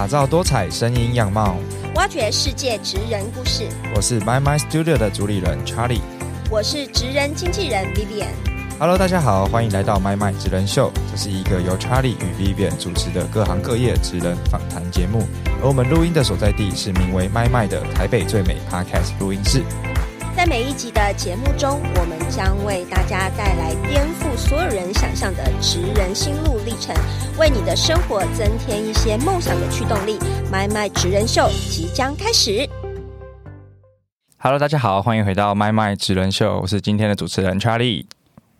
打造多彩声音样貌，挖掘世界职人故事。我是 My My Studio 的主理人 Charlie，我是职人经纪人 Vivian。Hello，大家好，欢迎来到 My My 职人秀。这是一个由 Charlie 与 Vivian 主持的各行各业职人访谈节目，而我们录音的所在地是名为 My My 的台北最美 Podcast 录音室。在每一集的节目中，我们将为大家带来颠覆所有人想象的职人心路历程，为你的生活增添一些梦想的驱动力。My My 职人秀即将开始。Hello，大家好，欢迎回到 My My 职人秀，我是今天的主持人 Charlie。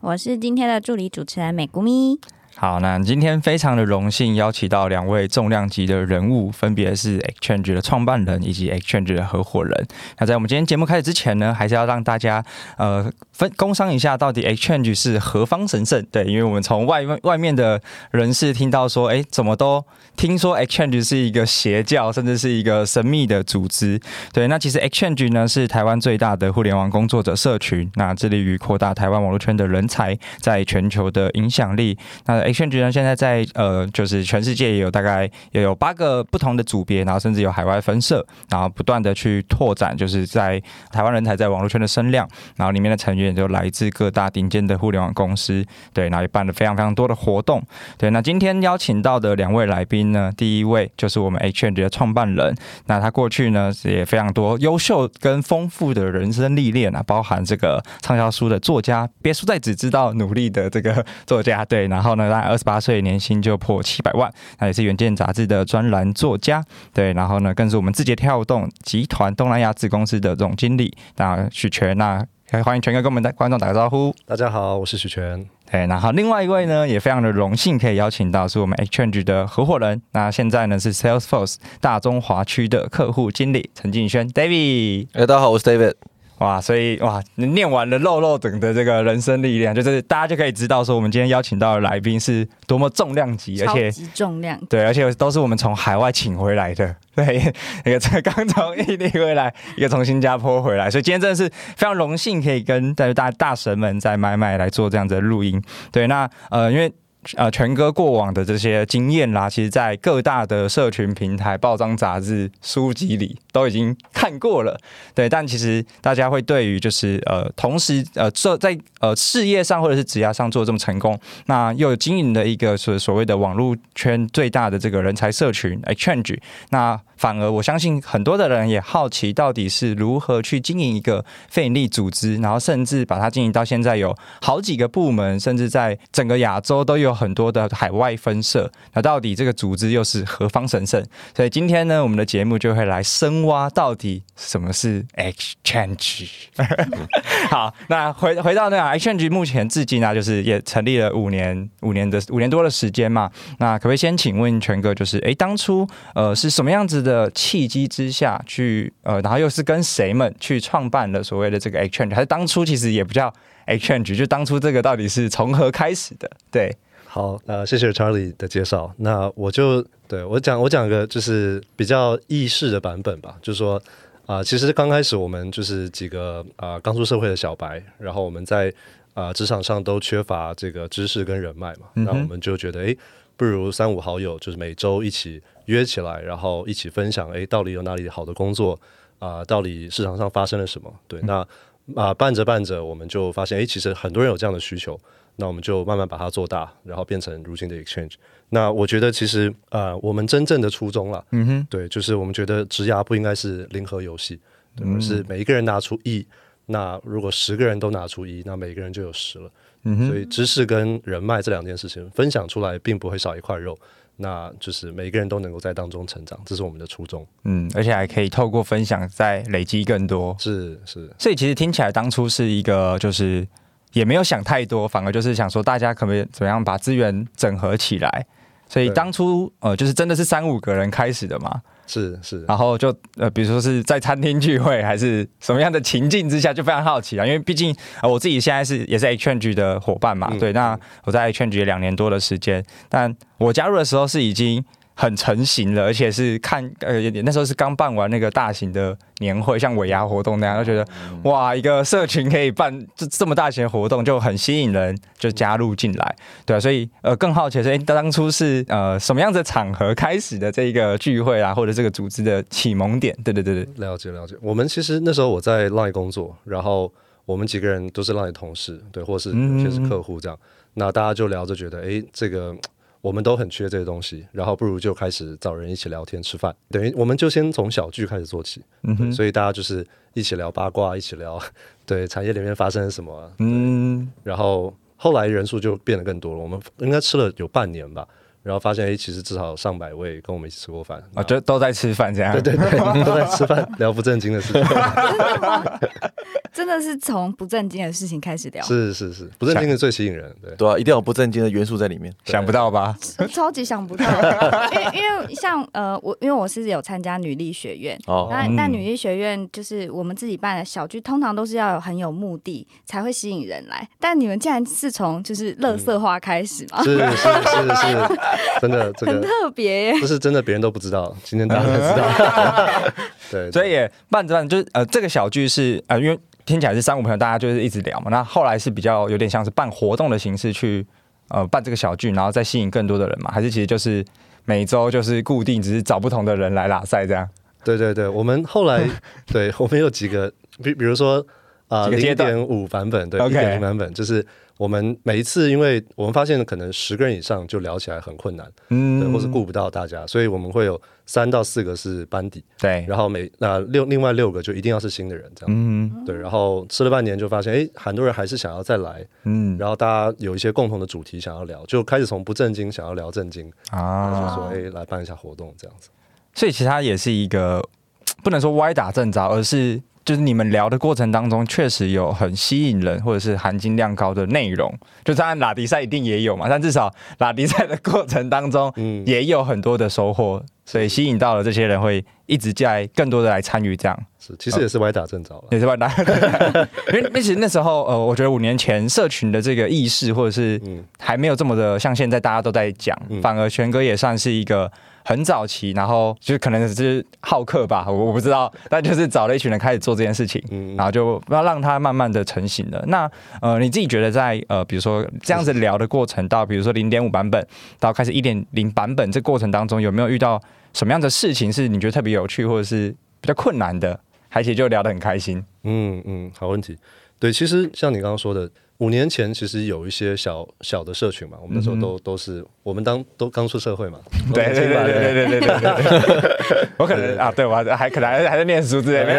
我是今天的助理主持人美姑咪。好，那今天非常的荣幸邀请到两位重量级的人物，分别是 Exchange 的创办人以及 Exchange 的合伙人。那在我们今天节目开始之前呢，还是要让大家呃分工商一下，到底 Exchange 是何方神圣？对，因为我们从外外面的人士听到说，哎，怎么都听说 Exchange 是一个邪教，甚至是一个神秘的组织。对，那其实 Exchange 呢是台湾最大的互联网工作者社群，那致力于扩大台湾网络圈的人才在全球的影响力。那 Exchange 呢，现在在呃，就是全世界也有大概也有八个不同的组别，然后甚至有海外分社，然后不断的去拓展，就是在台湾人才在网络圈的声量，然后里面的成员就来自各大顶尖的互联网公司，对，然后也办了非常非常多的活动，对。那今天邀请到的两位来宾呢，第一位就是我们 HND 的创办人，那他过去呢也非常多优秀跟丰富的人生历练啊，包含这个畅销书的作家，别输在只知道努力的这个作家，对，然后呢，他二十八岁年薪就破七百万，那也是《远见》杂志的专栏作家，对，然后呢，更是我们字节跳动集团东南亚子公司的总经理，那许全，那欢迎全哥跟我们的观众打个招呼。大家好，我是许全。对，然后另外一位呢，也非常的荣幸可以邀请到是我们 Exchange 的合伙人，那现在呢是 Salesforce 大中华区的客户经理陈敬轩 David。哎、大家好，我是 David。哇，所以哇，你念完了肉肉等的这个人生历练，就是大家就可以知道说，我们今天邀请到的来宾是多么重量级，而且重量，对，而且都是我们从海外请回来的。对，一个这刚从印尼回来，一个从新加坡回来，所以今天真的是非常荣幸可以跟大大大神们在麦麦来做这样子的录音。对，那呃，因为。呃，全哥过往的这些经验啦，其实在各大的社群平台、报章杂志、书籍里都已经 看过了。对，但其实大家会对于就是呃，同时呃，做在呃事业上或者是职业上做这么成功，那又经营的一个所所谓的网络圈最大的这个人才社群 Exchange，那反而我相信很多的人也好奇，到底是如何去经营一个非营利组织，然后甚至把它经营到现在有好几个部门，甚至在整个亚洲都有很多的海外分社。那到底这个组织又是何方神圣？所以今天呢，我们的节目就会来深挖到底什么是 Exchange。好，那回回到那个 Exchange，目前至今啊，就是也成立了五年，五年的五年多的时间嘛。那可不可以先请问全哥，就是哎，当初呃是什么样子的契机之下去呃，然后又是跟谁们去创办了所谓的这个 Exchange？还是当初其实也不叫 Exchange，就当初这个到底是从何开始的？对，好，呃，谢谢 Charlie 的介绍。那我就对我讲，我讲个就是比较意式的版本吧，就是说啊、其实刚开始我们就是几个啊、刚出社会的小白，然后我们在啊、职场上都缺乏这个知识跟人脉嘛，那我们就觉得，诶，不如三五好友就是每周一起约起来，然后一起分享，诶，到底有哪里好的工作啊、到底市场上发生了什么？对，那啊、办着办着，我们就发现，诶，其实很多人有这样的需求。那我们就慢慢把它做大，然后变成如今的 Exchange。那我觉得其实呃，我们真正的初衷了，嗯哼，对，就是我们觉得职涯不应该是零和游戏，对，而是每一个人拿出一，那如果十个人都拿出一，那每个人就有十了。嗯哼所以知识跟人脉这两件事情分享出来，并不会少一块肉。那就是每个人都能够在当中成长，这是我们的初衷。嗯，而且还可以透过分享再累积更多。是是，所以其实听起来当初是一个就是也没有想太多，反而就是想说大家可不可以怎么样把资源整合起来。所以当初呃就是真的是三五个人开始的嘛，是是，然后就呃比如说是在餐厅聚会还是什么样的情境之下，就非常好奇了，因为毕竟呃我自己现在是也是 Exchange 的伙伴嘛，嗯对，那我在 Exchange 也两年多的时间，但我加入的时候是已经。很成型了，而且是看呃那时候是刚办完那个大型的年会，像尾牙活动那样，就觉得哇，一个社群可以办这这么大型的活动，就很吸引人，就加入进来，对啊，所以呃更好奇的是，哎，当初是呃什么样的场合开始的这个聚会啊，或者这个组织的启蒙点？对对对对，了解了解。我们其实那时候我在 Line 工作，然后我们几个人都是 Line 同事，对，或是有些是客户这样，那大家就聊着觉得，哎，这个。我们都很缺这些东西，然后不如就开始找人一起聊天吃饭，等于我们就先从小聚开始做起，嗯所以大家就是一起聊八卦，一起聊 对产业里面发生了什么，嗯，然后后来人数就变得更多了，我们应该吃了有半年吧。然后发现，哎，其实至少上百位跟我们一起吃过饭啊，就都在吃饭这样。对对对，都在吃饭，聊不正经的事情。真的是从不正经的事情开始聊。是是是，不正经的最吸引人，对对啊，一定要有不正经的元素在里面。想不到吧？超级想不到，因为因为像呃，我因为我是有参加女力学院，哦，那那女力学院就是我们自己办的小聚，通常都是要有很有目的才会吸引人来。但你们竟然是从就是乐色化开始吗？是是是是。真的，这个很特别，不是真的，别人都不知道，今天大家才知道。对，所以也办着办，就是呃，这个小剧是呃，因为听起来是三五朋友，大家就是一直聊嘛。那后来是比较有点像是办活动的形式去呃办这个小剧，然后再吸引更多的人嘛？还是其实就是每周就是固定，只是找不同的人来拉赛这样？对对对，我们后来 对我们有几个，比比如说啊，零点五版本，对，一点零版本就是。我们每一次，因为我们发现可能十个人以上就聊起来很困难，嗯，或是顾不到大家，所以我们会有三到四个是班底，对，然后每那六另外六个就一定要是新的人，这样，嗯，对，然后吃了半年就发现，哎，很多人还是想要再来，嗯，然后大家有一些共同的主题想要聊，就开始从不正经想要聊正经啊，就说哎，来办一下活动这样子，所以其实它也是一个不能说歪打正着，而是。就是你们聊的过程当中，确实有很吸引人或者是含金量高的内容。就当然拉迪赛一定也有嘛，但至少拉迪赛的过程当中，嗯，也有很多的收获，所以吸引到了这些人会一直在更多的来参与这样。是，其实也是歪打正着了，也是歪打。因为其实那时候，呃，我觉得五年前社群的这个意识或者是还没有这么的像现在大家都在讲，反而全哥也算是一个。很早期，然后就可能是好客吧，我我不知道，但就是找了一群人开始做这件事情，然后就要让它慢慢的成型了。那呃，你自己觉得在呃，比如说这样子聊的过程，到比如说零点五版本到开始一点零版本这过程当中，有没有遇到什么样的事情是你觉得特别有趣，或者是比较困难的？还且就聊得很开心。嗯嗯，好问题。对，其实像你刚刚说的。五年前其实有一些小小的社群嘛，我们那时候都都是我们当都刚出社会嘛，对对对对对？对对，我可能啊，对我还可能还还在念书之类，对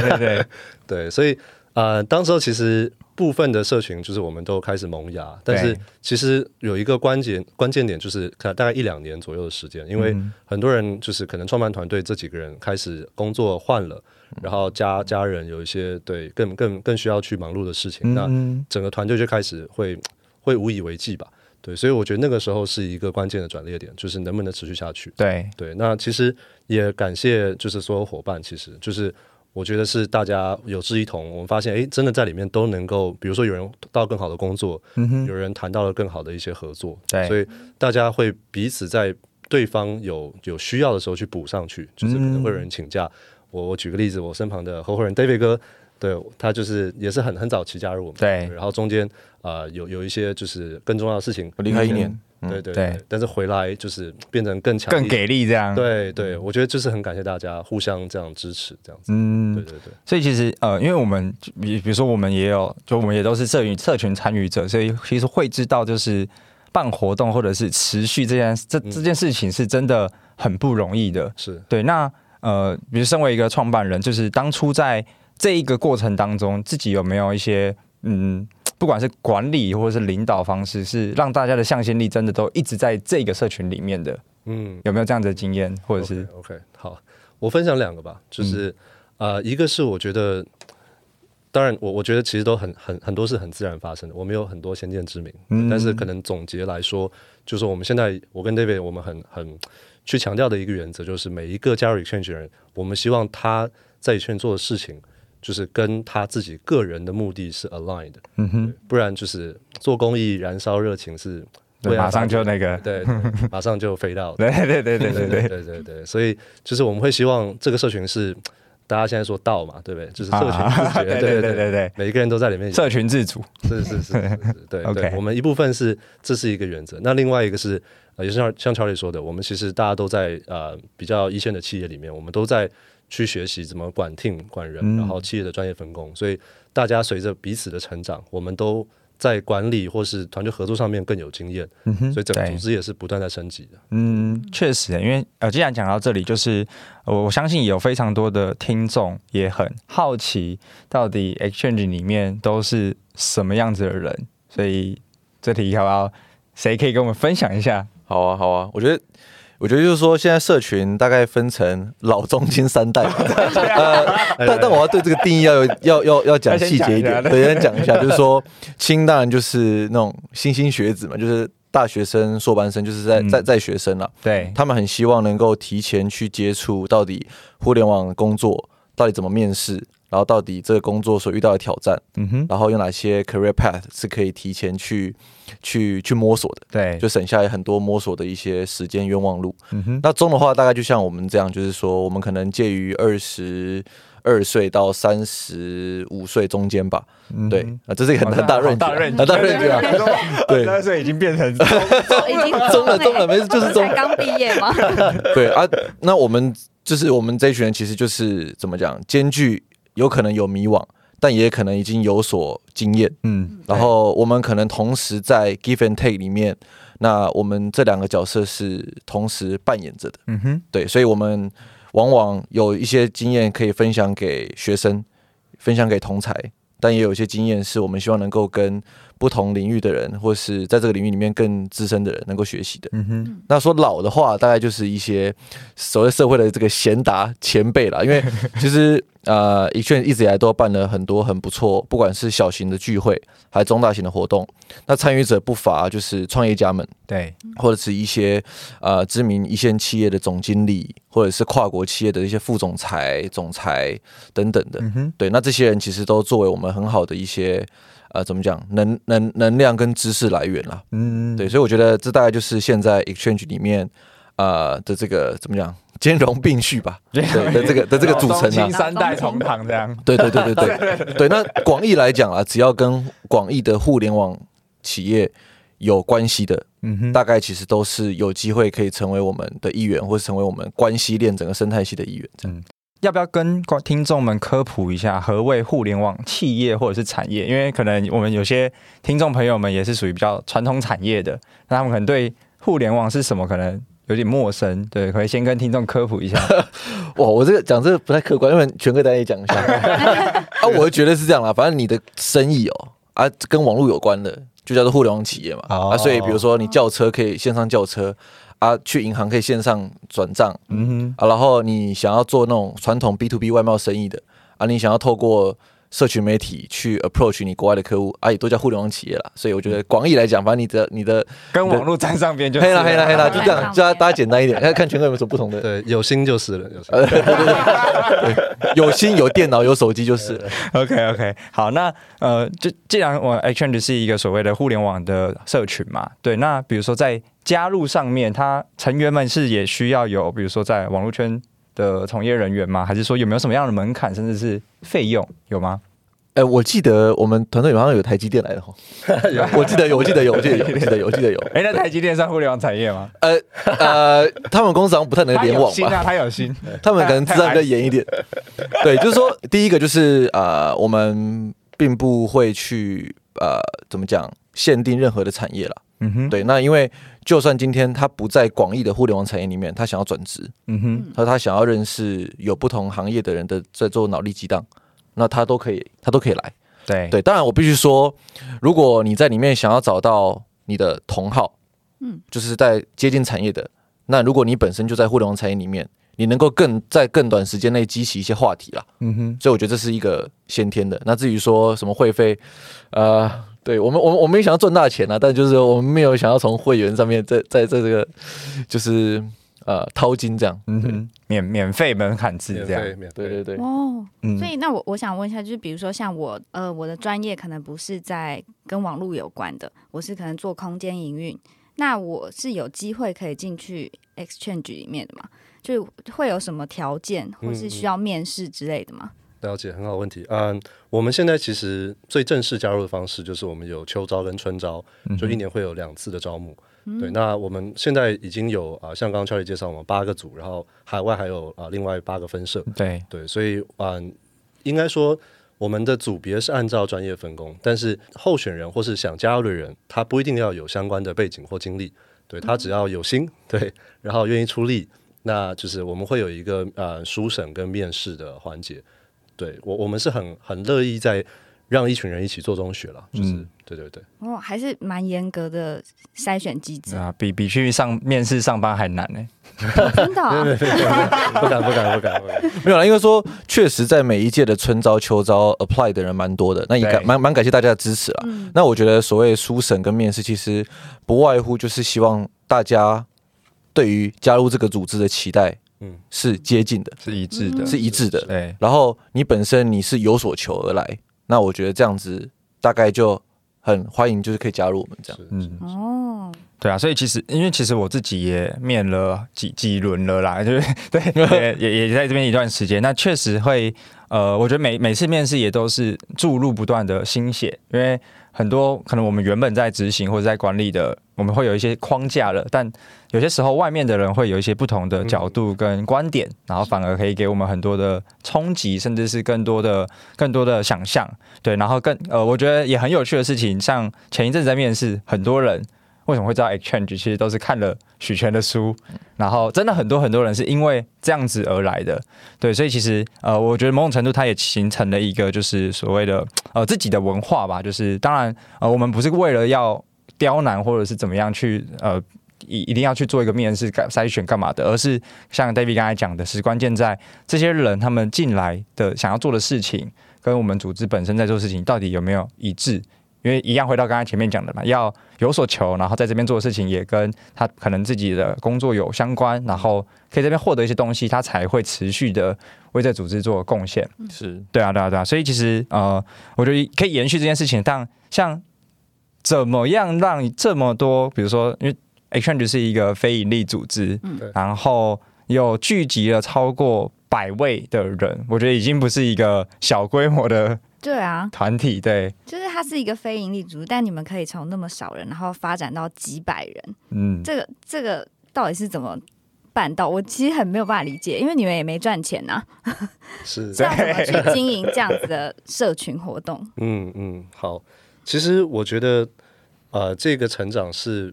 对对 对，所以呃，当时候其实部分的社群就是我们都开始萌芽，但是其实有一个关键关键点就是可能大概一两年左右的时间，因为很多人就是可能创办团队这几个人开始工作换了。然后家家人有一些对更更更需要去忙碌的事情，那整个团队就开始会会无以为继吧。对，所以我觉得那个时候是一个关键的转捩点，就是能不能持续下去。对对，那其实也感谢就是所有伙伴，其实就是我觉得是大家有志一同，我们发现哎，真的在里面都能够，比如说有人到更好的工作，有人谈到了更好的一些合作，对，所以大家会彼此在对方有有需要的时候去补上去，就是可能会有人请假。我我举个例子，我身旁的合伙人 David 哥，对他就是也是很很早期加入我们，对，然后中间啊有有一些就是更重要的事情，离开一年，对对对，但是回来就是变成更强、更给力这样，对对，我觉得就是很感谢大家互相这样支持这样子，嗯，对对对，所以其实呃，因为我们比比如说我们也有，就我们也都是社群社群参与者，所以其实会知道就是办活动或者是持续这件这这件事情是真的很不容易的，是对那。呃，比如身为一个创办人，就是当初在这一个过程当中，自己有没有一些嗯，不管是管理或者是领导方式，是让大家的向心力真的都一直在这个社群里面的？嗯，有没有这样子的经验，或者是？OK，好，我分享两个吧，就是呃，一个是我觉得，当然我我觉得其实都很很很多是很自然发生的，我们有很多先见之明，嗯，但是可能总结来说，就是我们现在我跟 David，我们很很。去强调的一个原则就是，每一个加入 Exchange 人，我们希望他在 Exchange 做的事情，就是跟他自己个人的目的是 aligned 的。嗯哼，不然就是做公益、燃烧热情是马上就那个，对，马上就飞到，对对对对对对。对对对，所以就是我们会希望这个社群是大家现在说道嘛，对不对？就是社群自觉，对对对对对，每一个人都在里面，社群自主，是是是是，对对，我们一部分是这是一个原则，那另外一个是呃，也是像像 Charlie 说的，我们其实大家都在呃比较一线的企业里面，我们都在去学习怎么管 team 管人，然后企业的专业分工，所以大家随着彼此的成长，我们都。在管理或是团队合作上面更有经验，所以整个组织也是不断在升级的。嗯，确实，因为呃，既然讲到这里，就是我相信有非常多的听众也很好奇，到底 Exchange 里面都是什么样子的人，所以这题要不要谁可以跟我们分享一下？好啊，好啊，我觉得。我觉得就是说，现在社群大概分成老、中、青三代。呃，但但我要对这个定义要有要要要讲细节一点，对，先讲一下，就是说，青当然就是那种新兴学子嘛，就是大学生、硕班生，就是在在在学生了。对，他们很希望能够提前去接触到底互联网工作到底怎么面试。然后到底这个工作所遇到的挑战，嗯哼，然后有哪些 career path 是可以提前去去去摸索的，对，就省下来很多摸索的一些时间冤枉路。嗯哼，那中的话大概就像我们这样，就是说我们可能介于二十二岁到三十五岁中间吧。对，啊，这是一个很大认大认很大认知啊。对，三十岁已经变成已经中了 中了，没事，就是中刚毕业嘛？对啊，那我们就是我们这一群人，其实就是怎么讲，兼具。有可能有迷惘，但也可能已经有所经验。嗯，然后我们可能同时在 give and take 里面，那我们这两个角色是同时扮演着的。嗯哼，对，所以我们往往有一些经验可以分享给学生，分享给同才，但也有一些经验是我们希望能够跟。不同领域的人，或是在这个领域里面更资深的人，能够学习的。嗯哼。那说老的话，大概就是一些所谓社会的这个贤达前辈啦。因为 其实呃，以券一直以来都办了很多很不错，不管是小型的聚会，还是中大型的活动。那参与者不乏就是创业家们，对，或者是一些呃知名一线企业的总经理，或者是跨国企业的一些副总裁、总裁等等的。嗯哼。对，那这些人其实都作为我们很好的一些。呃，怎么讲？能能能量跟知识来源啦。嗯，对，所以我觉得这大概就是现在 exchange 里面呃的这个怎么讲，兼容并蓄吧，对的这个的这个组成啊，三代同堂这样。对对对对对对。那广义来讲啊，只要跟广义的互联网企业有关系的，嗯哼，大概其实都是有机会可以成为我们的一员，或是成为我们关系链整个生态系的一员。嗯。要不要跟听众们科普一下何谓互联网企业或者是产业？因为可能我们有些听众朋友们也是属于比较传统产业的，那他们可能对互联网是什么可能有点陌生。对，可以先跟听众科普一下。哇，我这个讲这个不太客观，因为全哥大家也讲一下。啊，我觉得是这样啦，反正你的生意哦，啊，跟网络有关的，就叫做互联网企业嘛。啊，所以比如说你叫车可以线上叫车。啊，去银行可以线上转账，嗯哼，啊，然后你想要做那种传统 B to B 外贸生意的，啊，你想要透过。社群媒体去 approach 你国外的客户，啊，也都叫互联网企业了。所以我觉得广义来讲，反正你的你的跟网络沾上边就黑了黑了黑了，就这样，叫大家简单一点，看看全国有没有什么不同的。对，有心就是了，有心 有电脑有手机就是了。OK OK，好，那呃，就既然我 Exchange 是一个所谓的互联网的社群嘛，对，那比如说在加入上面，它成员们是也需要有，比如说在网络圈。的从业人员吗？还是说有没有什么样的门槛，甚至是费用有吗？哎，我记得我们团队好像有台积电来的 哈，我记得有，我记得有，我记得有，记得有，我记得有。哎，那台积电算互联网产业吗？呃呃，他们公司好像不太能联网吧？他有心，他们可能自然比较严一点。对，就是说，第一个就是呃，我们并不会去呃，怎么讲，限定任何的产业了。嗯哼，对，那因为。就算今天他不在广义的互联网产业里面，他想要转职，嗯哼，他他想要认识有不同行业的人的在做脑力激荡，那他都可以，他都可以来。对对，当然我必须说，如果你在里面想要找到你的同好，嗯，就是在接近产业的，那如果你本身就在互联网产业里面，你能够更在更短时间内激起一些话题啦，嗯哼，所以我觉得这是一个先天的。那至于说什么会费，呃。对我们，我们我们也想要赚大钱啊，但就是我们没有想要从会员上面在在在这个就是呃掏金这样，嗯哼，免免费门槛制这样，对对对。哦，所以那我我想问一下，就是比如说像我呃我的专业可能不是在跟网络有关的，我是可能做空间营运。那我是有机会可以进去 exchange 里面的吗？就会有什么条件，或是需要面试之类的吗？了解，很好问题。嗯，我们现在其实最正式加入的方式就是我们有秋招跟春招，就一年会有两次的招募。对，那我们现在已经有啊，像刚刚 Charlie 介绍，我们八个组，然后海外还有啊另外八个分社。对对，所以嗯，应该说我们的组别是按照专业分工，但是候选人或是想加入的人，他不一定要有相关的背景或经历，对他只要有心，对，然后愿意出力，那就是我们会有一个呃初审跟面试的环节。对我，我们是很很乐意在让一群人一起做中学了，就是对对对。哦，还是蛮严格的筛选机制啊，比比去上面试上班还难呢。真的？不敢不敢不敢不敢。没有了，因为说确实在每一届的春招秋招 apply 的人蛮多的，那也感蛮蛮感谢大家的支持啊。那我觉得所谓初审跟面试，其实不外乎就是希望大家对于加入这个组织的期待。嗯，是接近的，是一致的，是一致的。对，然后你本身你是有所求而来，那我觉得这样子大概就很欢迎，就是可以加入我们这样。嗯，哦，对啊，所以其实因为其实我自己也面了几几轮了啦，就是对，也 也在这边一段时间，那确实会，呃，我觉得每每次面试也都是注入不断的心血，因为。很多可能我们原本在执行或者在管理的，我们会有一些框架了，但有些时候外面的人会有一些不同的角度跟观点，然后反而可以给我们很多的冲击，甚至是更多的更多的想象。对，然后更呃，我觉得也很有趣的事情，像前一阵子在面试，很多人。为什么会知道 exchange？其实都是看了许权的书，然后真的很多很多人是因为这样子而来的，对，所以其实呃，我觉得某种程度它也形成了一个就是所谓的呃自己的文化吧，就是当然呃，我们不是为了要刁难或者是怎么样去呃一一定要去做一个面试筛选干嘛的，而是像 David 刚才讲的是关键在这些人他们进来的想要做的事情跟我们组织本身在做事情到底有没有一致。因为一样回到刚才前面讲的嘛，要有所求，然后在这边做的事情也跟他可能自己的工作有相关，然后可以这边获得一些东西，他才会持续的为这组织做贡献。是对啊，对啊，对啊。所以其实呃，我觉得可以延续这件事情。但像怎么样让这么多，比如说，因为 Exchange 是一个非盈利组织，嗯，然后又聚集了超过百位的人，我觉得已经不是一个小规模的。对啊，团体对，就是它是一个非盈利组织，但你们可以从那么少人，然后发展到几百人，嗯，这个这个到底是怎么办到？我其实很没有办法理解，因为你们也没赚钱呐，是 这样怎么去经营这样子的社群活动？嗯嗯，好，其实我觉得，呃，这个成长是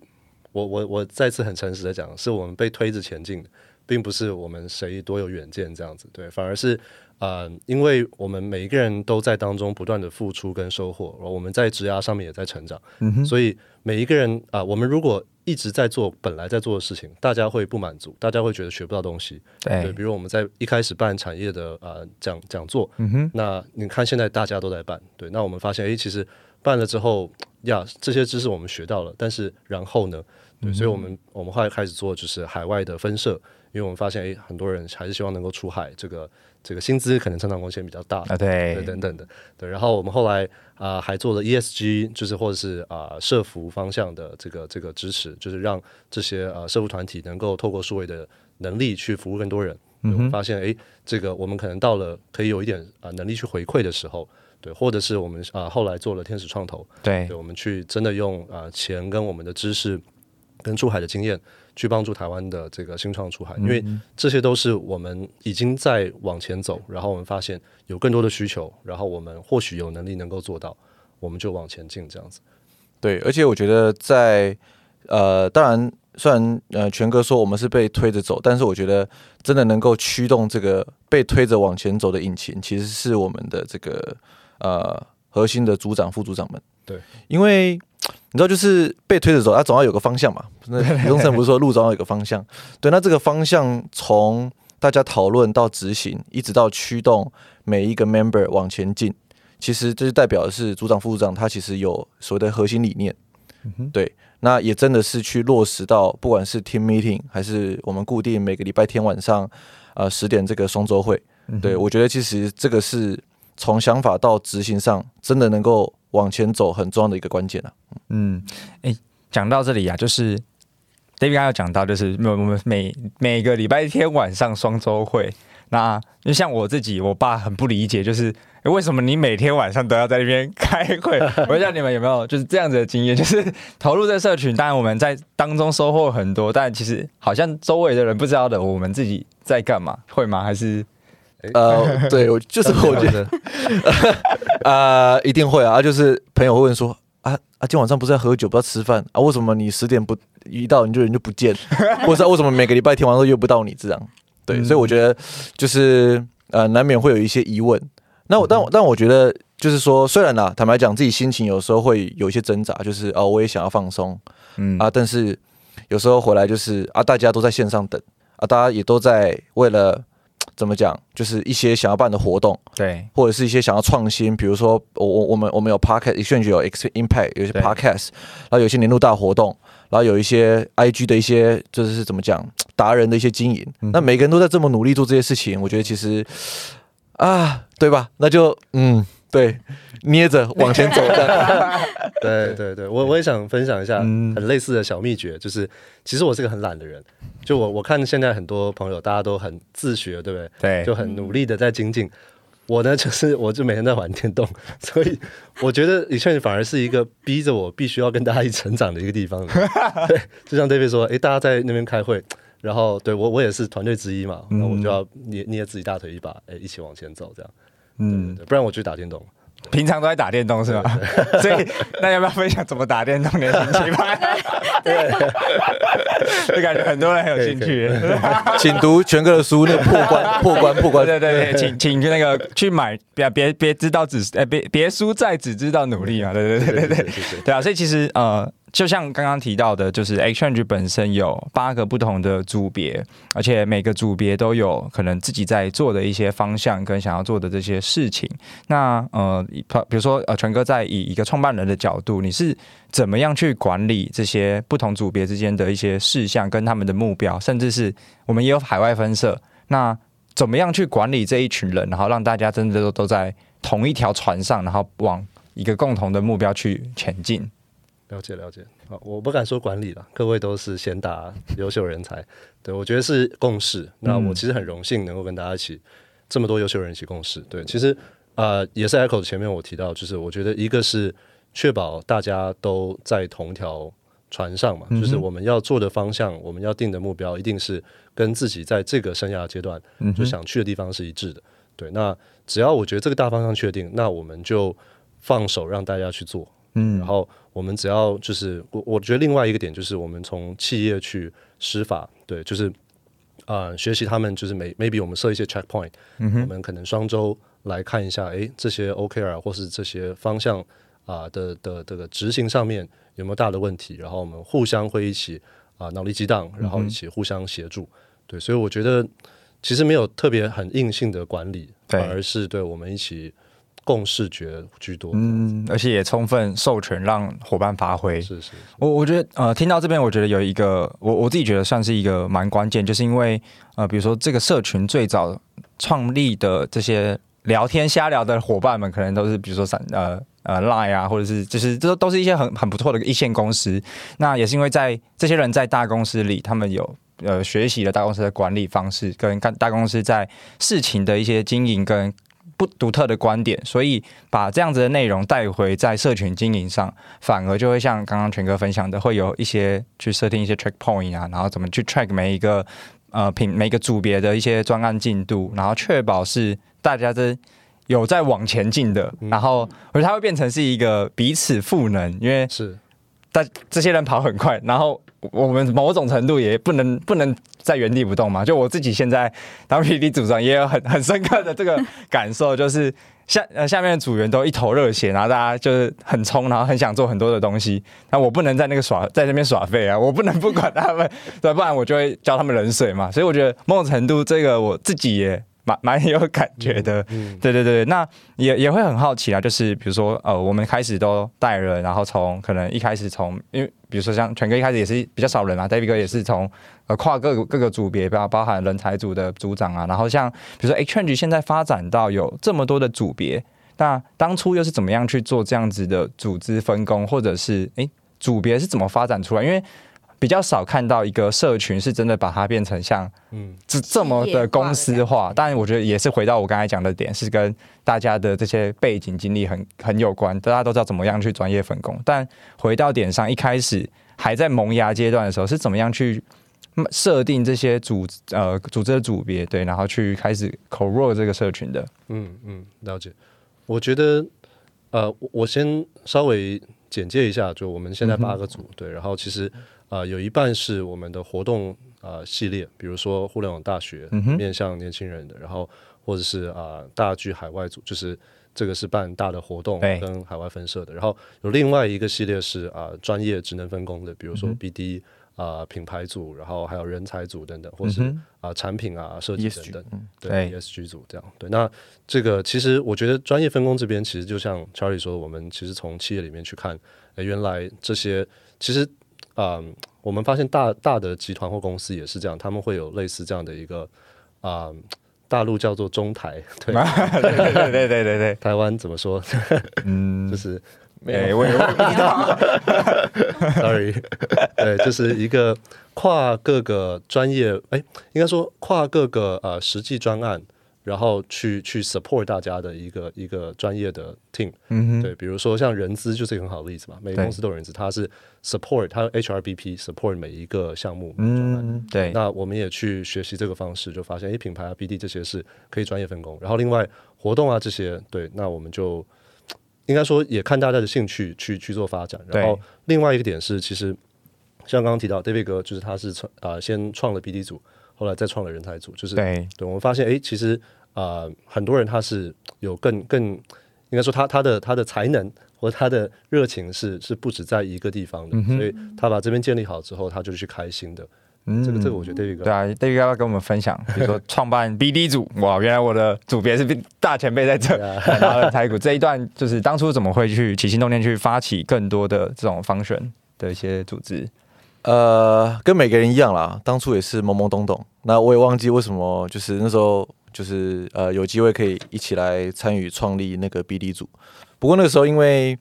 我我我再次很诚实的讲，是我们被推着前进的，并不是我们谁多有远见这样子，对，反而是。呃，因为我们每一个人都在当中不断的付出跟收获，我们在职涯上面也在成长，所以每一个人啊，我们如果一直在做本来在做的事情，大家会不满足，大家会觉得学不到东西。对，比如我们在一开始办产业的呃讲讲座，那你看现在大家都在办，对，那我们发现，哎，其实办了之后呀，这些知识我们学到了，但是然后呢，对，所以我们我们后来开始做就是海外的分社，因为我们发现，哎，很多人还是希望能够出海，这个。这个薪资可能成长贡献比较大啊，对，等等的，对。然后我们后来啊，还做了 ESG，就是或者是啊社服方向的这个这个支持，就是让这些啊社服团体能够透过数位的能力去服务更多人。我们发现，哎，这个我们可能到了可以有一点啊能力去回馈的时候，对，或者是我们啊后来做了天使创投，对，我们去真的用啊钱跟我们的知识跟出海的经验。去帮助台湾的这个新创出海，因为这些都是我们已经在往前走，然后我们发现有更多的需求，然后我们或许有能力能够做到，我们就往前进这样子。对，而且我觉得在呃，当然虽然呃，全哥说我们是被推着走，但是我觉得真的能够驱动这个被推着往前走的引擎，其实是我们的这个呃核心的组长、副组长们。对，因为。你知道，就是被推着走，它总要有个方向嘛。那李宗盛不是说路总要有个方向？对，那这个方向从大家讨论到执行，一直到驱动每一个 member 往前进，其实这就代表的是组长、副组长他其实有所谓的核心理念。对，那也真的是去落实到，不管是 team meeting 还是我们固定每个礼拜天晚上呃十点这个双周会。对我觉得其实这个是从想法到执行上，真的能够。往前走很重要的一个关键啊。嗯，哎，讲到这里啊，就是 David 刚刚有讲到，就是我们每每个礼拜天晚上双周会。那就像我自己，我爸很不理解，就是为什么你每天晚上都要在那边开会？我不知道你们有没有就是这样子的经验，就是投入在社群，当然我们在当中收获很多，但其实好像周围的人不知道的，我们自己在干嘛？会吗？还是呃，对，我就是我觉得，呃，一定会啊，就是朋友会问说啊啊，今天晚上不是在喝酒，不要吃饭啊？为什么你十点不一到你就人就不见？或者为什么每个礼拜天晚上都约不到你这样？对，所以我觉得就是呃，难免会有一些疑问。那我但但我觉得就是说，虽然呢，坦白讲，自己心情有时候会有一些挣扎，就是哦，我也想要放松，嗯啊，但是有时候回来就是啊，大家都在线上等啊，大家也都在为了怎么讲，就是一些想要办的活动，对，或者是一些想要创新，比如说我我我们我们有至有 X Impact，有些 podcast，然后有些年度大活动。然后有一些 I G 的一些就是怎么讲达人的一些经营，那每个人都在这么努力做这些事情，我觉得其实啊，对吧？那就嗯，对，捏着往前走的。对对对，我我也想分享一下很类似的小秘诀，就是其实我是个很懒的人，就我我看现在很多朋友大家都很自学，对不对？对，就很努力的在精进。我呢，就是我就每天在玩电动，所以我觉得李炫反而是一个逼着我必须要跟大家一起成长的一个地方。对，就像 David 说，哎，大家在那边开会，然后对我我也是团队之一嘛，那我就要捏捏自己大腿一把，哎，一起往前走，这样。嗯，不然我去打电动。平常都在打电动是吗？所以那要不要分享怎么打电动的心情吧？对，就感觉很多人很有兴趣。请读全哥的书，那个破关破关破关。对对对，请请去那个去买，别别别知道只哎别别输在只知道努力嘛！对对对对对对啊！所以其实呃。就像刚刚提到的，就是 Exchange 本身有八个不同的组别，而且每个组别都有可能自己在做的一些方向跟想要做的这些事情。那呃，比如说呃，全哥在以一个创办人的角度，你是怎么样去管理这些不同组别之间的一些事项跟他们的目标，甚至是我们也有海外分社，那怎么样去管理这一群人，然后让大家真的都都在同一条船上，然后往一个共同的目标去前进？了解了解，好，我不敢说管理了，各位都是贤达优秀人才，对我觉得是共识。那我其实很荣幸能够跟大家一起这么多优秀人一起共事。对，其实呃也是 Echo 前面我提到，就是我觉得一个是确保大家都在同条船上嘛，就是我们要做的方向，我们要定的目标，一定是跟自己在这个生涯阶段就想去的地方是一致的。对，那只要我觉得这个大方向确定，那我们就放手让大家去做。嗯，然后我们只要就是我，我觉得另外一个点就是我们从企业去施法，对，就是啊，学习他们就是每 maybe 我们设一些 checkpoint，嗯我们可能双周来看一下，哎，这些 OKR 或是这些方向啊的的这个执行上面有没有大的问题，然后我们互相会一起啊脑力激荡，然后一起互相协助，对，所以我觉得其实没有特别很硬性的管理，反而是对我们一起。共视觉居多，嗯，而且也充分授权让伙伴发挥。是是，我我觉得呃，听到这边，我觉得有一个我我自己觉得算是一个蛮关键，就是因为呃，比如说这个社群最早创立的这些聊天瞎聊的伙伴们，可能都是比如说三呃呃 Line 啊，或者是就是这都是一些很很不错的一线公司。那也是因为在这些人在大公司里，他们有呃学习了大公司的管理方式，跟大大公司在事情的一些经营跟。不独特的观点，所以把这样子的内容带回在社群经营上，反而就会像刚刚全哥分享的，会有一些去设定一些 track point 啊，然后怎么去 track 每一个呃品每个组别的一些专案进度，然后确保是大家的有在往前进的，然后而它会变成是一个彼此赋能，因为是但这些人跑很快，然后。我们某种程度也不能不能在原地不动嘛。就我自己现在当 P D 组长，也有很 很深刻的这个感受，就是下呃下面的组员都一头热血，然后大家就是很冲，然后很想做很多的东西。那我不能在那个耍在那边耍废啊，我不能不管他们，对，不然我就会教他们冷水嘛。所以我觉得某种程度，这个我自己也。蛮 蛮有感觉的，对对对，那也也会很好奇啊，就是比如说呃，我们开始都带人，然后从可能一开始从，因为比如说像全哥一开始也是比较少人啊，David 哥也是从呃跨各各个组别，包包含人才组的组长啊，然后像比如说 Exchange 现在发展到有这么多的组别，那当初又是怎么样去做这样子的组织分工，或者是哎组别是怎么发展出来？因为比较少看到一个社群是真的把它变成像嗯这这么的公司化。当然，我觉得也是回到我刚才讲的点，是跟大家的这些背景经历很很有关。大家都知道怎么样去专业分工，但回到点上，一开始还在萌芽阶段的时候，是怎么样去设定这些组呃组织的组别，对，然后去开始口入这个社群的。嗯嗯，了解。我觉得呃，我先稍微简介一下，就我们现在八个组，对，然后其实。啊，有一半是我们的活动啊系列，比如说互联网大学面向年轻人的，然后或者是啊大剧海外组，就是这个是办大的活动跟海外分社的。然后有另外一个系列是啊专业职能分工的，比如说 BD 啊品牌组，然后还有人才组等等，或是啊产品啊设计等等，对 ESG 组这样。对，那这个其实我觉得专业分工这边其实就像 Charlie 说，我们其实从企业里面去看，哎，原来这些其实。啊，我们发现大大的集团或公司也是这样，他们会有类似这样的一个啊，大陆叫做中台，对对对对对对，台湾怎么说？嗯，就是没我也不知道，sorry，对，就是一个跨各个专业，哎，应该说跨各个呃实际专案。然后去去 support 大家的一个一个专业的 team，嗯对，比如说像人资就是一个很好的例子嘛，每个公司都有人资，他是 support 他 HRBP support 每一个项目，嗯，对。那我们也去学习这个方式，就发现，哎，品牌啊 BD 这些是可以专业分工。然后另外活动啊这些，对，那我们就应该说也看大家的兴趣去去做发展。然后另外一个点是，其实像刚刚提到 David 哥，就是他是创啊先创了 BD 组。后来再创了人才组，就是对，对我们发现，哎，其实啊，很多人他是有更更，应该说他他的他的才能或他的热情是是不止在一个地方的，所以他把这边建立好之后，他就去开心的。嗯，这个这个我觉得对一个对啊，对一个要跟我们分享，比如说创办 BD 组，哇，原来我的组别是大前辈在这，然后台股这一段就是当初怎么会去起心动念去发起更多的这种方选的一些组织。呃，跟每个人一样啦，当初也是懵懵懂懂。那我也忘记为什么，就是那时候就是呃有机会可以一起来参与创立那个 BD 组。不过那个时候因为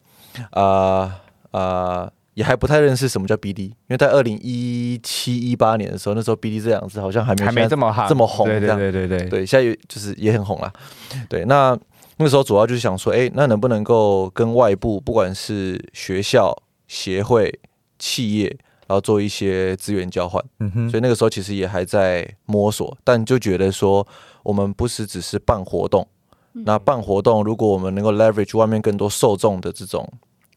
啊啊也还不太认识什么叫 BD，因为在二零一七一八年的时候，那时候 BD 这两个字好像还没还没这么这么红，对对对对对对，现在就是也很红了。对，那那个时候主要就是想说，哎，那能不能够跟外部，不管是学校、协会、企业。然后做一些资源交换，嗯哼，所以那个时候其实也还在摸索，但就觉得说，我们不是只是办活动，那办活动如果我们能够 leverage 外面更多受众的这种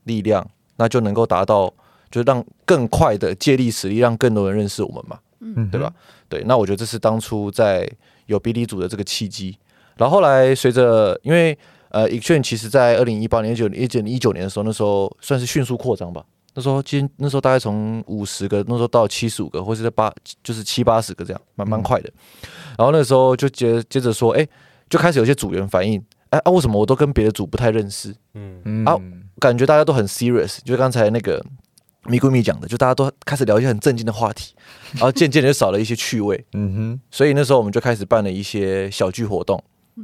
力量，那就能够达到，就让更快的借力使力，让更多人认识我们嘛，嗯，对吧？对，那我觉得这是当初在有 BD 组的这个契机。然后后来随着，因为呃 e x c h a n g e 其实在二零一八年、一九、一九、一九年的时候，那时候算是迅速扩张吧。那时候，今那时候大概从五十个，那时候到七十五个，或者是八，就是七八十个这样，蛮蛮快的。然后那时候就接接着说，哎，就开始有些组员反映，哎啊，为什么我都跟别的组不太认识？嗯嗯，啊，感觉大家都很 serious，就刚才那个咪咕咪讲的，就大家都开始聊一些很正经的话题，然后渐渐的就少了一些趣味。嗯哼，所以那时候我们就开始办了一些小聚活动。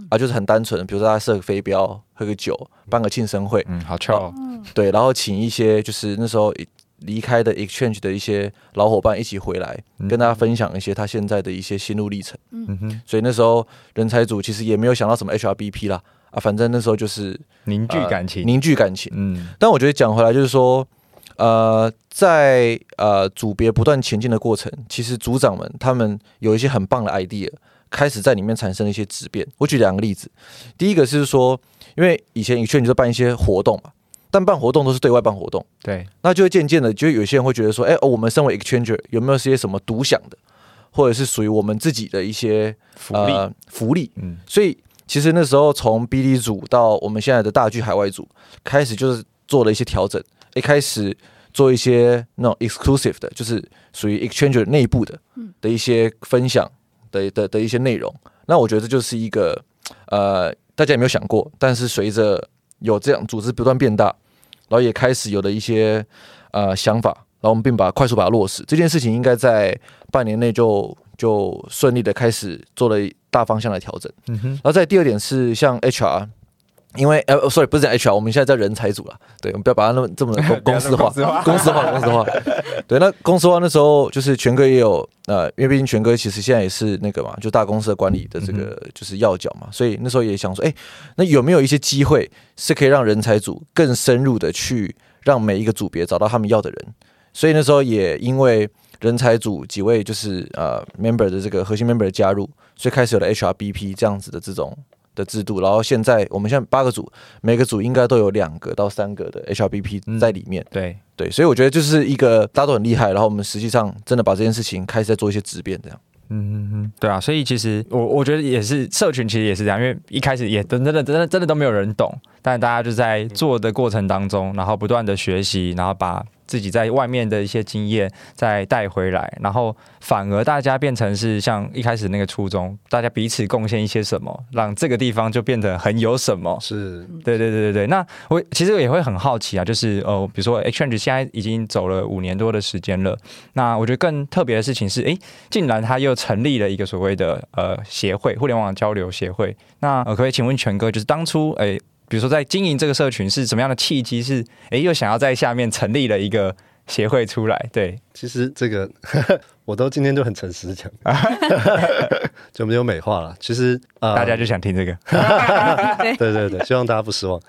啊，就是很单纯，比如说大家设个飞镖，喝个酒，办个庆生会，嗯，好巧，对，然后请一些就是那时候离开的 exchange 的一些老伙伴一起回来，跟大家分享一些他现在的一些心路历程，嗯哼，所以那时候人才组其实也没有想到什么 HRBP 啦，啊，反正那时候就是凝聚感情，凝聚感情，嗯，但我觉得讲回来就是说，呃，在呃组别不断前进的过程，其实组长们他们有一些很棒的 idea。开始在里面产生了一些质变。我举两个例子，第一个是说，因为以前以前你就办一些活动嘛，但办活动都是对外办活动，对，那就会渐渐的，就有些人会觉得说，哎，我们身为 exchanger 有没有些什么独享的，或者是属于我们自己的一些福利。福利？嗯，所以其实那时候从 BD 组到我们现在的大剧海外组，开始就是做了一些调整，一开始做一些那种 exclusive 的，就是属于 exchanger 内部的的一些分享。的的的一些内容，那我觉得这就是一个呃，大家有没有想过？但是随着有这样组织不断变大，然后也开始有了一些呃想法，然后我们并把快速把它落实。这件事情应该在半年内就就顺利的开始做了大方向的调整。嗯哼。然后在第二点是像 HR，因为呃，sorry，不是讲 HR，我们现在在人才组了。对，我们不要把它那么这么 公公司化，公司化，公司化。对，那公司化那时候就是全哥也有呃，因为毕竟全哥其实现在也是那个嘛，就大公司的管理的这个就是要角嘛，所以那时候也想说，哎，那有没有一些机会是可以让人才组更深入的去让每一个组别找到他们要的人？所以那时候也因为人才组几位就是呃 member 的这个核心 member 的加入，所以开始有了 HRBP 这样子的这种。的制度，然后现在我们现在八个组，每个组应该都有两个到三个的 HRBP 在里面。对对，所以我觉得就是一个大家都很厉害，然后我们实际上真的把这件事情开始在做一些质变，这样。嗯嗯嗯，对啊，所以其实我我觉得也是社群，其实也是这样，因为一开始也真真的真的真的都没有人懂，但大家就在做的过程当中，然后不断的学习，然后把。自己在外面的一些经验再带回来，然后反而大家变成是像一开始那个初衷，大家彼此贡献一些什么，让这个地方就变得很有什么。是，对对对对对。那我其实也会很好奇啊，就是呃，比如说 Exchange 现在已经走了五年多的时间了，那我觉得更特别的事情是，哎，竟然他又成立了一个所谓的呃协会，互联网交流协会。那呃可以请问全哥，就是当初哎。比如说，在经营这个社群是什么样的契机？是哎，又想要在下面成立了一个协会出来？对，其实这个 我都今天就很诚实讲，就没有美化了。其实啊，大家就想听这个。对对对，希望大家不失望。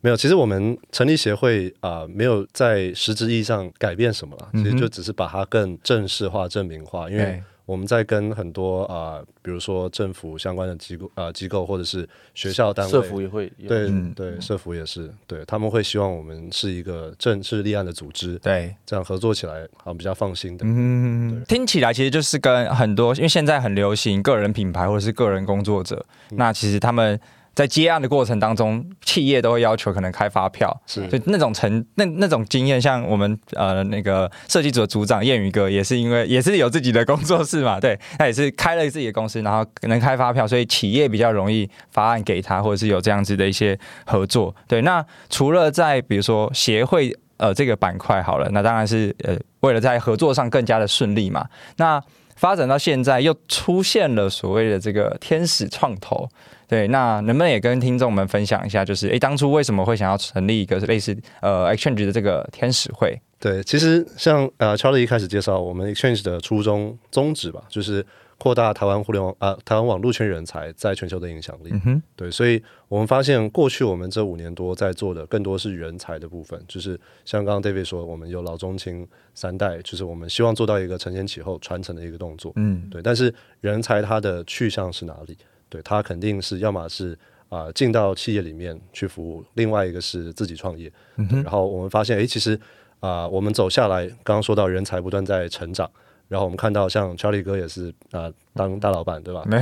没有，其实我们成立协会啊，没有在实质意义上改变什么了。其实就只是把它更正式化、证明化，因为。我们在跟很多啊，比如说政府相关的机构啊机构，或者是学校单位，社服也会对对，社服也是。对，他们会希望我们是一个正式立案的组织，对，这样合作起来好比较放心的。嗯，听起来其实就是跟很多，因为现在很流行个人品牌或者是个人工作者，那其实他们。在接案的过程当中，企业都会要求可能开发票，是，所以那种成那那种经验，像我们呃那个设计组的组长谚语哥，也是因为也是有自己的工作室嘛，对，他也是开了自己的公司，然后能开发票，所以企业比较容易发案给他，或者是有这样子的一些合作。对，那除了在比如说协会呃这个板块好了，那当然是呃为了在合作上更加的顺利嘛。那发展到现在，又出现了所谓的这个天使创投。对，那能不能也跟听众们分享一下，就是哎，当初为什么会想要成立一个类似呃 Exchange 的这个天使会？对，其实像呃 Charlie 一开始介绍我们 Exchange 的初衷宗旨吧，就是扩大台湾互联网啊台湾网络圈人才在全球的影响力。嗯对，所以我们发现过去我们这五年多在做的更多是人才的部分，就是像刚刚 David 说，我们有老中青三代，就是我们希望做到一个承前启后传承的一个动作。嗯，对，但是人才它的去向是哪里？对他肯定是要么是啊进到企业里面去服务，另外一个是自己创业。然后我们发现，哎，其实啊，我们走下来，刚刚说到人才不断在成长，然后我们看到像 Charlie 哥也是啊当大老板，对吧？没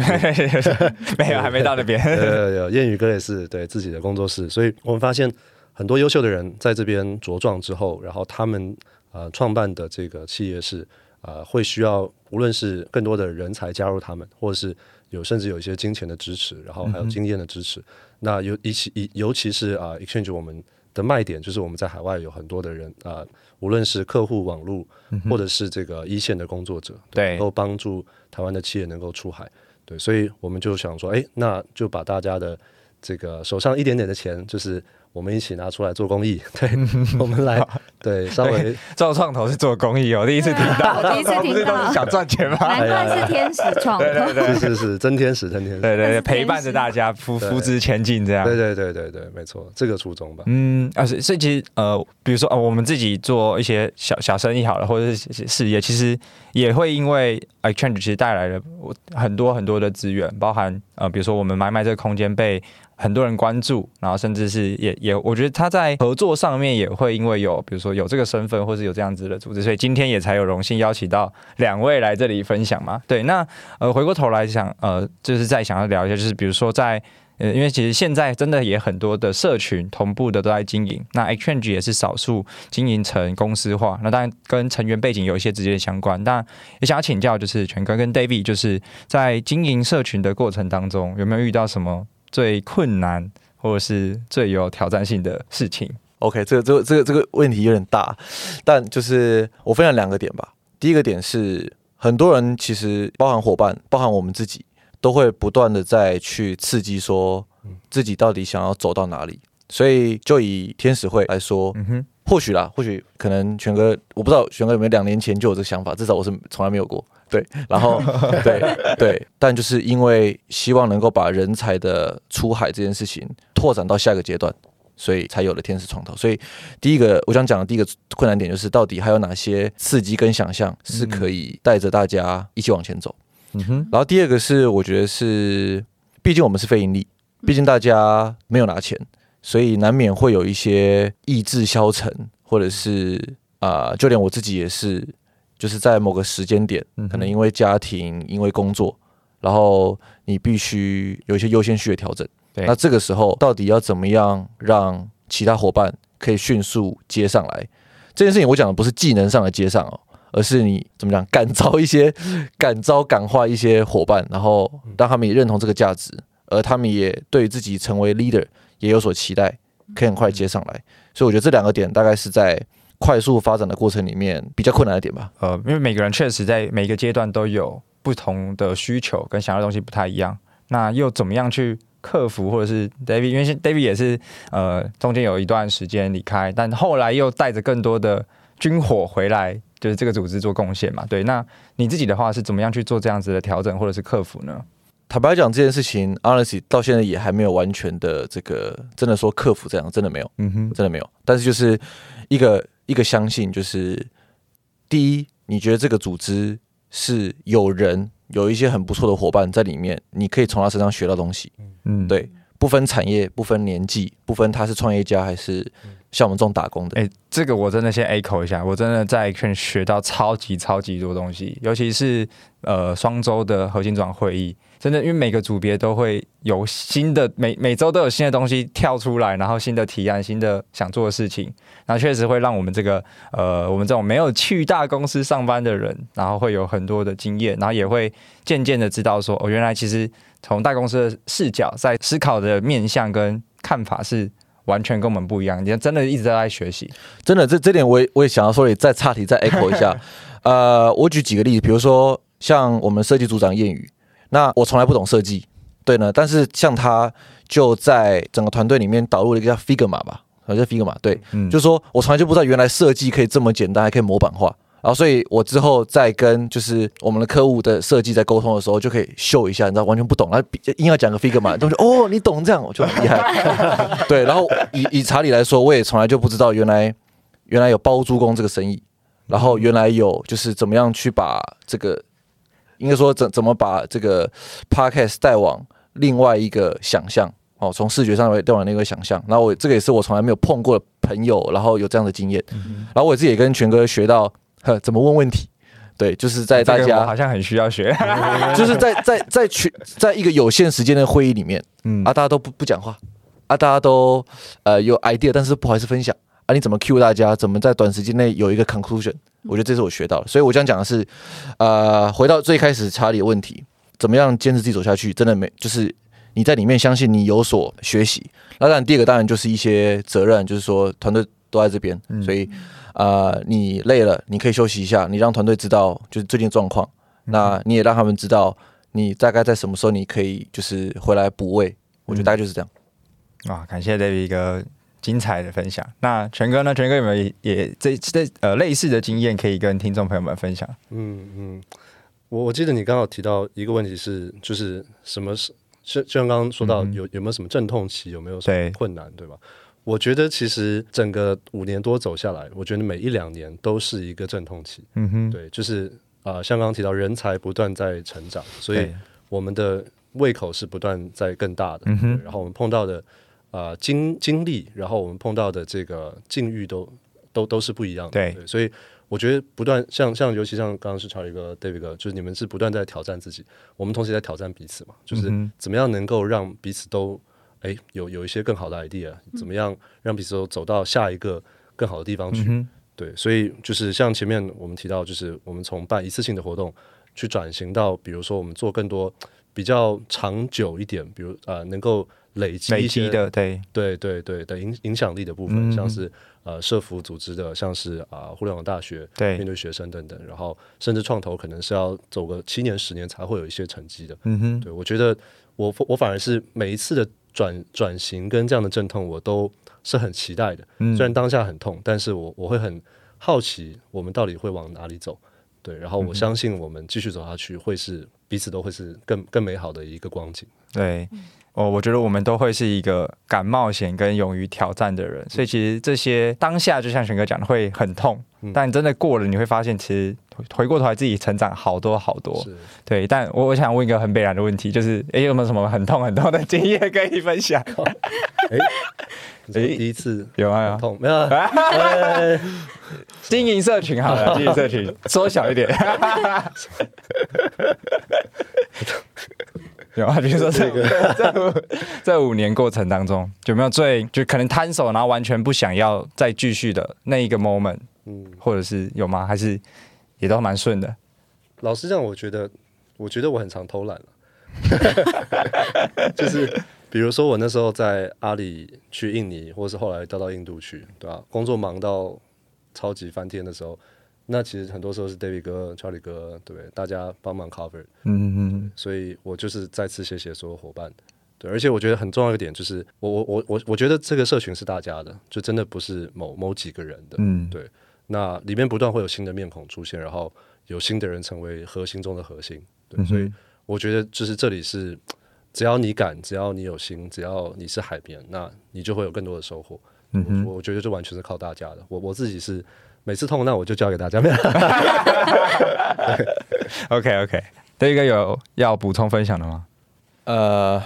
没有，还没到那边。有谚语哥也是对自己的工作室，所以我们发现很多优秀的人在这边茁壮之后，然后他们啊创办的这个企业是啊会需要无论是更多的人才加入他们，或者是。有甚至有一些金钱的支持，然后还有经验的支持。那尤尤其一尤其是啊，exchange 我们的卖点就是我们在海外有很多的人啊，无论是客户网络，或者是这个一线的工作者，对，能够帮助台湾的企业能够出海。对，所以我们就想说，哎，那就把大家的这个手上一点点的钱，就是。我们一起拿出来做公益，对，我们来，对，稍微做创投是做公益，我第一次听到，第一次听到，想赚钱吗？难怪是天使创投，对对是是是真天使，真天使，对对对，陪伴着大家扶扶植前进，这样，对对对对对，没错，这个初衷吧。嗯，啊，所以其实呃，比如说呃，我们自己做一些小小生意好了，或者是事业，其实也会因为 exchange 其实带来了很多很多的资源，包含呃，比如说我们买卖这个空间被。很多人关注，然后甚至是也也，我觉得他在合作上面也会因为有，比如说有这个身份，或是有这样子的组织，所以今天也才有荣幸邀请到两位来这里分享嘛。对，那呃回过头来想，呃，就是再想要聊一下，就是比如说在呃，因为其实现在真的也很多的社群同步的都在经营，那 Exchange 也是少数经营成公司化，那当然跟成员背景有一些直接相关。但也想要请教，就是全哥跟 David，就是在经营社群的过程当中，有没有遇到什么？最困难或者是最有挑战性的事情。OK，这个这个这个这个问题有点大，但就是我分享两个点吧。第一个点是，很多人其实包含伙伴，包含我们自己，都会不断的在去刺激说，自己到底想要走到哪里。所以就以天使会来说，嗯哼，或许啦，或许可能全哥，我不知道全哥有没有两年前就有这个想法，至少我是从来没有过。对，然后 对对，但就是因为希望能够把人才的出海这件事情拓展到下一个阶段，所以才有了天使创投。所以第一个我想讲的第一个困难点就是，到底还有哪些刺激跟想象是可以带着大家一起往前走。嗯哼。然后第二个是，我觉得是，毕竟我们是非盈利，毕竟大家没有拿钱。所以难免会有一些意志消沉，或者是啊，就连我自己也是，就是在某个时间点，可能因为家庭、因为工作，然后你必须有一些优先序的调整。那这个时候到底要怎么样让其他伙伴可以迅速接上来？这件事情我讲的不是技能上的接上哦，而是你怎么讲感召一些、感召感化一些伙伴，然后让他们也认同这个价值，而他们也对自己成为 leader。也有所期待，可以很快接上来，所以我觉得这两个点大概是在快速发展的过程里面比较困难的点吧。呃，因为每个人确实在每个阶段都有不同的需求，跟想要的东西不太一样。那又怎么样去克服？或者是 David，因为 David 也是呃中间有一段时间离开，但后来又带着更多的军火回来，就是这个组织做贡献嘛。对，那你自己的话是怎么样去做这样子的调整或者是克服呢？坦白讲，这件事情，honestly 到现在也还没有完全的这个真的说克服这样，真的没有，嗯哼，真的没有。但是就是一个一个相信，就是第一，你觉得这个组织是有人有一些很不错的伙伴在里面，你可以从他身上学到东西，嗯，对，不分产业，不分年纪，不分他是创业家还是像我们这种打工的。哎，这个我真的先 echo 一下，我真的在圈学到超级超级多东西，尤其是呃双周的核心转会议。真的，因为每个组别都会有新的，每每周都有新的东西跳出来，然后新的提案、新的想做的事情，然后确实会让我们这个呃，我们这种没有去大公司上班的人，然后会有很多的经验，然后也会渐渐的知道说，哦，原来其实从大公司的视角在思考的面向跟看法是完全跟我们不一样。你看，真的一直在学习，真的这这点我也我也想要说，也再岔题再 echo 一下。呃，我举几个例子，比如说像我们设计组长谚语。那我从来不懂设计，对呢，但是像他就在整个团队里面导入了一个叫 Figma 吧，好像 Figma，对，嗯，就是说我从来就不知道原来设计可以这么简单，还可以模板化，然后所以我之后在跟就是我们的客户的设计在沟通的时候，就可以秀一下，你知道完全不懂，然后硬要讲个 Figma，都说哦你懂这样，我就很厉害，对，然后以以查理来说，我也从来就不知道原来原来有包租公这个生意，然后原来有就是怎么样去把这个。应该说怎怎么把这个 podcast 带往另外一个想象哦，从视觉上来带往另一个想象。然后我这个也是我从来没有碰过的朋友，然后有这样的经验。然后我自己也跟全哥学到呵怎么问问题。对，就是在大家好像很需要学，就是在在在群在一个有限时间的会议里面，嗯啊，大家都不不讲话啊，大家都呃有 idea，但是不好意思分享啊，你怎么 cue 大家？怎么在短时间内有一个 conclusion？我觉得这是我学到的，所以我想讲的是，呃，回到最开始查理的问题，怎么样坚持自己走下去？真的没，就是你在里面相信你有所学习。那当然，第二个当然就是一些责任，就是说团队都在这边，所以啊，你累了，你可以休息一下，你让团队知道就是最近状况，那你也让他们知道你大概在什么时候你可以就是回来补位。我觉得大概就是这样。啊，感谢 David 哥。精彩的分享。那全哥呢？全哥有没有也这这呃类似的经验可以跟听众朋友们分享？嗯嗯，我我记得你刚好提到一个问题是，就是什么是就就像刚刚说到有有没有什么阵痛期，有没有什么困难，对吧？我觉得其实整个五年多走下来，我觉得每一两年都是一个阵痛期。嗯哼，对，就是啊，像刚刚提到人才不断在成长，所以我们的胃口是不断在更大的。嗯哼，然后我们碰到的。啊，经经历，然后我们碰到的这个境遇都都都是不一样的。对，所以我觉得不断像像尤其像刚刚是查一个 David 哥，就是你们是不断在挑战自己，我们同时在挑战彼此嘛，就是怎么样能够让彼此都哎有有一些更好的 idea，怎么样让彼此都走到下一个更好的地方去。对，所以就是像前面我们提到，就是我们从办一次性的活动去转型到，比如说我们做更多比较长久一点，比如呃能够。累积一些的，对对对对的影影响力的部分，像是呃社服组织的，像是啊互联网大学对面对学生等等，然后甚至创投可能是要走个七年十年才会有一些成绩的。嗯哼，对我觉得我我反而是每一次的转转型跟这样的阵痛，我都是很期待的。虽然当下很痛，但是我我会很好奇，我们到底会往哪里走？对，然后我相信我们继续走下去，会是彼此都会是更更美好的一个光景。对。哦，我觉得我们都会是一个敢冒险跟勇于挑战的人，所以其实这些当下就像玄哥讲的会很痛，但真的过了，你会发现其实回过头来自己成长好多好多。对，但我我想问一个很悲然的问题，就是哎有没有什么很痛很痛的经验可以分享？哎哎，第一次有啊，痛没有？经营社群好了，经营社群缩小一点。有啊，比如说这个 这这五年过程当中，有没有最就可能摊手，然后完全不想要再继续的那一个 moment？嗯，或者是有吗？还是也都蛮顺的？老实讲，我觉得，我觉得我很常偷懒了。就是比如说，我那时候在阿里去印尼，或者是后来调到印度去，对吧？工作忙到超级翻天的时候。那其实很多时候是 David 哥、Charlie 哥，对不对？大家帮忙 cover，嗯嗯，所以我就是再次谢谢所有伙伴，对。而且我觉得很重要一个点就是，我我我我我觉得这个社群是大家的，就真的不是某某几个人的，嗯，对。那里面不断会有新的面孔出现，然后有新的人成为核心中的核心，对。所以我觉得就是这里是，只要你敢，只要你有心，只要你是海边，那你就会有更多的收获。嗯我，我觉得这完全是靠大家的。我我自己是。每次痛，那我就交给大家。OK OK，第一个有要补充分享的吗？呃，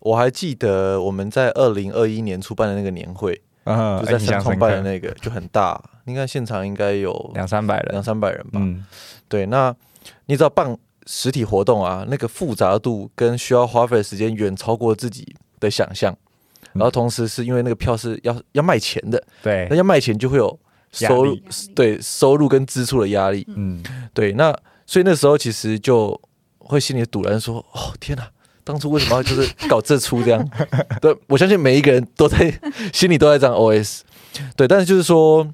我还记得我们在二零二一年初办的那个年会，就在三创办的那个，就很大，应该现场应该有两三百人，两三百人吧。嗯，对。那你知道办实体活动啊，那个复杂度跟需要花费的时间远超过自己的想象，然后同时是因为那个票是要要卖钱的，对，那要卖钱就会有。收入对收入跟支出的压力，嗯，对，那所以那时候其实就会心里堵然说：“哦，天哪，当初为什么要就是 搞这出这样？”对，我相信每一个人都在心里都在这样 OS。对，但是就是说，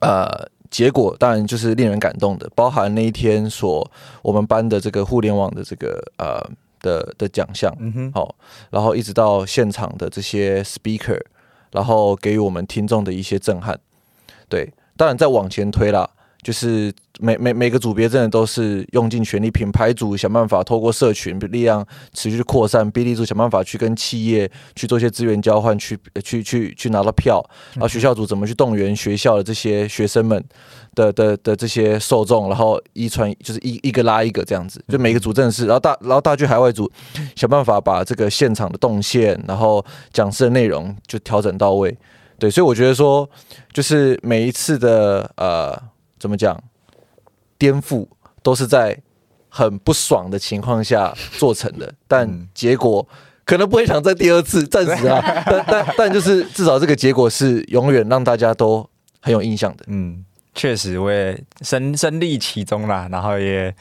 呃，结果当然就是令人感动的，包含那一天所我们班的这个互联网的这个呃的的奖项，嗯哼，好，然后一直到现场的这些 speaker，然后给予我们听众的一些震撼。对，当然再往前推啦，就是每每每个组别真的都是用尽全力，品牌组想办法透过社群力量持续扩散，B D 组想办法去跟企业去做一些资源交换，去去去去拿到票，然后学校组怎么去动员学校的这些学生们的的的这些受众，然后一传就是一一个拉一个这样子，就每个组真的是，然后大然后大剧海外组想办法把这个现场的动线，然后讲师的内容就调整到位。对，所以我觉得说，就是每一次的呃，怎么讲，颠覆都是在很不爽的情况下做成的，但结果可能不会想在第二次，暂时啊，但但但就是至少这个结果是永远让大家都很有印象的。嗯，确实我也身身历其中啦，然后也。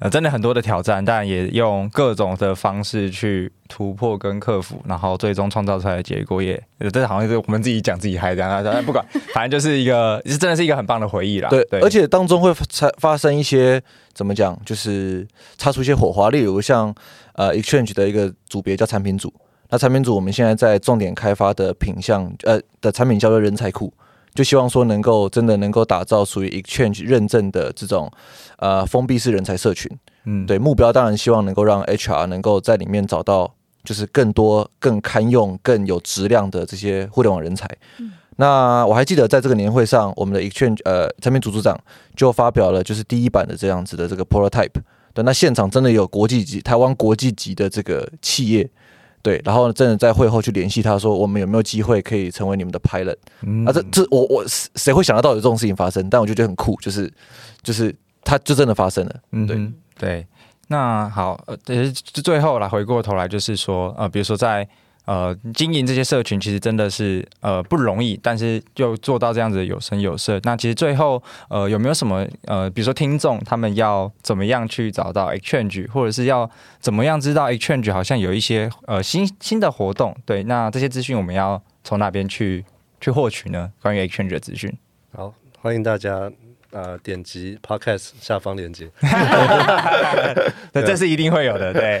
呃，真的很多的挑战，但也用各种的方式去突破跟克服，然后最终创造出来的结果也，这好像是我们自己讲自己嗨这样，但不管，反正就是一个，是真的是一个很棒的回忆啦。对，而且当中会发发生一些怎么讲，就是擦出一些火花，例如像呃 exchange 的一个组别叫产品组，那产品组我们现在在重点开发的品项，呃的产品叫做人才库。就希望说能够真的能够打造属于 exchange 认证的这种呃封闭式人才社群，嗯，对，目标当然希望能够让 HR 能够在里面找到就是更多更堪用、更有质量的这些互联网人才。嗯那我还记得在这个年会上，我们的 exchange 呃产品组组长就发表了就是第一版的这样子的这个 prototype，对，那现场真的有国际级、台湾国际级的这个企业。对，然后真的在会后去联系他说，我们有没有机会可以成为你们的 pilot？啊，这这我我谁会想得到有这种事情发生？但我就觉得很酷，就是就是它就真的发生了。嗯，对对。那好，呃，最后来回过头来就是说，呃，比如说在。呃，经营这些社群其实真的是呃不容易，但是又做到这样子有声有色。那其实最后呃有没有什么呃，比如说听众他们要怎么样去找到 Exchange，或者是要怎么样知道 Exchange 好像有一些呃新新的活动？对，那这些资讯我们要从哪边去去获取呢？关于 Exchange 的资讯？好，欢迎大家呃点击 Podcast 下方链接。对，这是一定会有的。对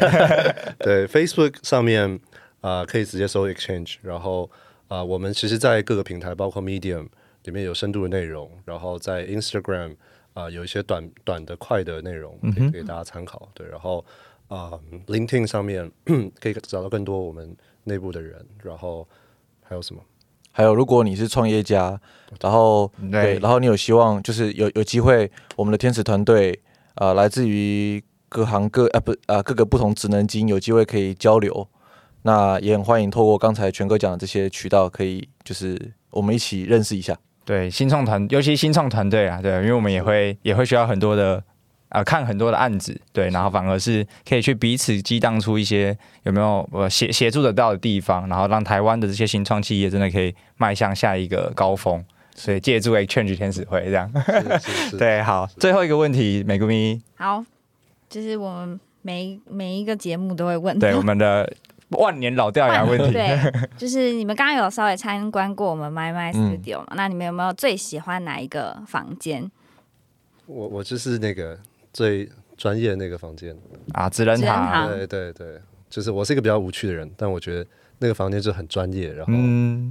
对，Facebook 上面。啊，可以直接搜 Exchange，然后啊，我们其实，在各个平台，包括 Medium 里面有深度的内容，然后在 Instagram 啊，有一些短短的快的内容可以给大家参考。对，然后啊，LinkedIn 上面 可以找到更多我们内部的人，然后还有什么？还有，如果你是创业家，然后对，然后你有希望，就是有有机会，我们的天使团队，呃，来自于各行各啊不啊各个不同职能经有机会可以交流，那也很欢迎透过刚才全哥讲的这些渠道，可以就是我们一起认识一下。对，新创团，尤其新创团队啊，对，因为我们也会也会需要很多的。啊，看很多的案子，对，然后反而是可以去彼此激荡出一些有没有呃协协助得到的地方，然后让台湾的这些新创企业真的可以迈向下一个高峰。所以借助 Exchange 天使会这样，对，好，最后一个问题，美国咪，好，就是我们每每一个节目都会问，对，我们的万年老掉牙问题，对，就是你们刚刚有稍微参观过我们 My My Studio 嘛？那你们有没有最喜欢哪一个房间？我我就是那个。最专业的那个房间啊，智能塔，对对对，就是我是一个比较无趣的人，但我觉得那个房间就很专业，然后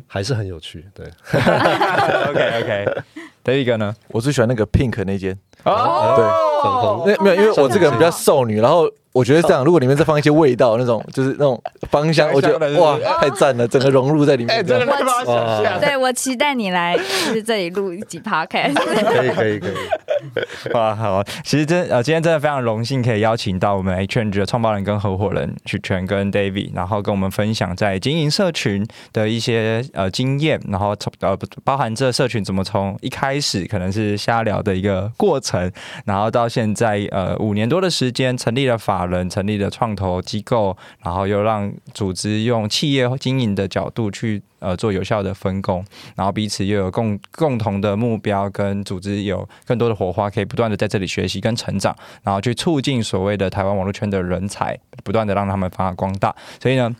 还是很有趣。对，OK OK，第一个呢，我最喜欢那个 Pink 那间哦，对，粉红，那没有，因为我这个人比较少女，然后。我觉得这样，如果里面再放一些味道，那种就是那种芳香，我觉得哇，太赞了，整个融入在里面。真的太棒了！对我期待你来，就是这里录一集 podcast。可以可以可以。哇，好，其实真呃，今天真的非常荣幸可以邀请到我们 H Change 的创办人跟合伙人去全跟 David，然后跟我们分享在经营社群的一些呃经验，然后从呃包含这社群怎么从一开始可能是瞎聊的一个过程，成然后到现在呃五年多的时间成立了法。人成立了创投机构，然后又让组织用企业经营的角度去呃做有效的分工，然后彼此又有共共同的目标，跟组织有更多的火花，可以不断的在这里学习跟成长，然后去促进所谓的台湾网络圈的人才，不断的让他们发光大。所以呢。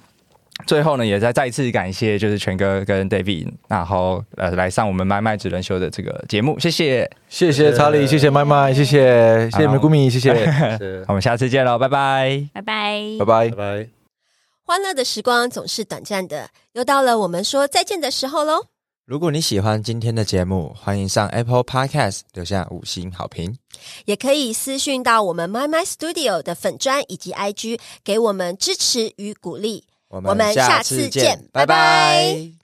最后呢，也再再一次感谢，就是全哥跟 David，然后呃来上我们麦麦只能秀的这个节目，谢谢，谢谢查理，谢谢麦麦，谢谢，谢谢。美谷米，谢谢，我们下次见喽，拜拜，拜拜，拜拜，拜拜。欢乐的时光总是短暂的，又到了我们说再见的时候喽。如果你喜欢今天的节目，欢迎上 Apple Podcast 留下五星好评，也可以私讯到我们 My My Studio 的粉砖以及 IG，给我们支持与鼓励。我们下次见，拜拜。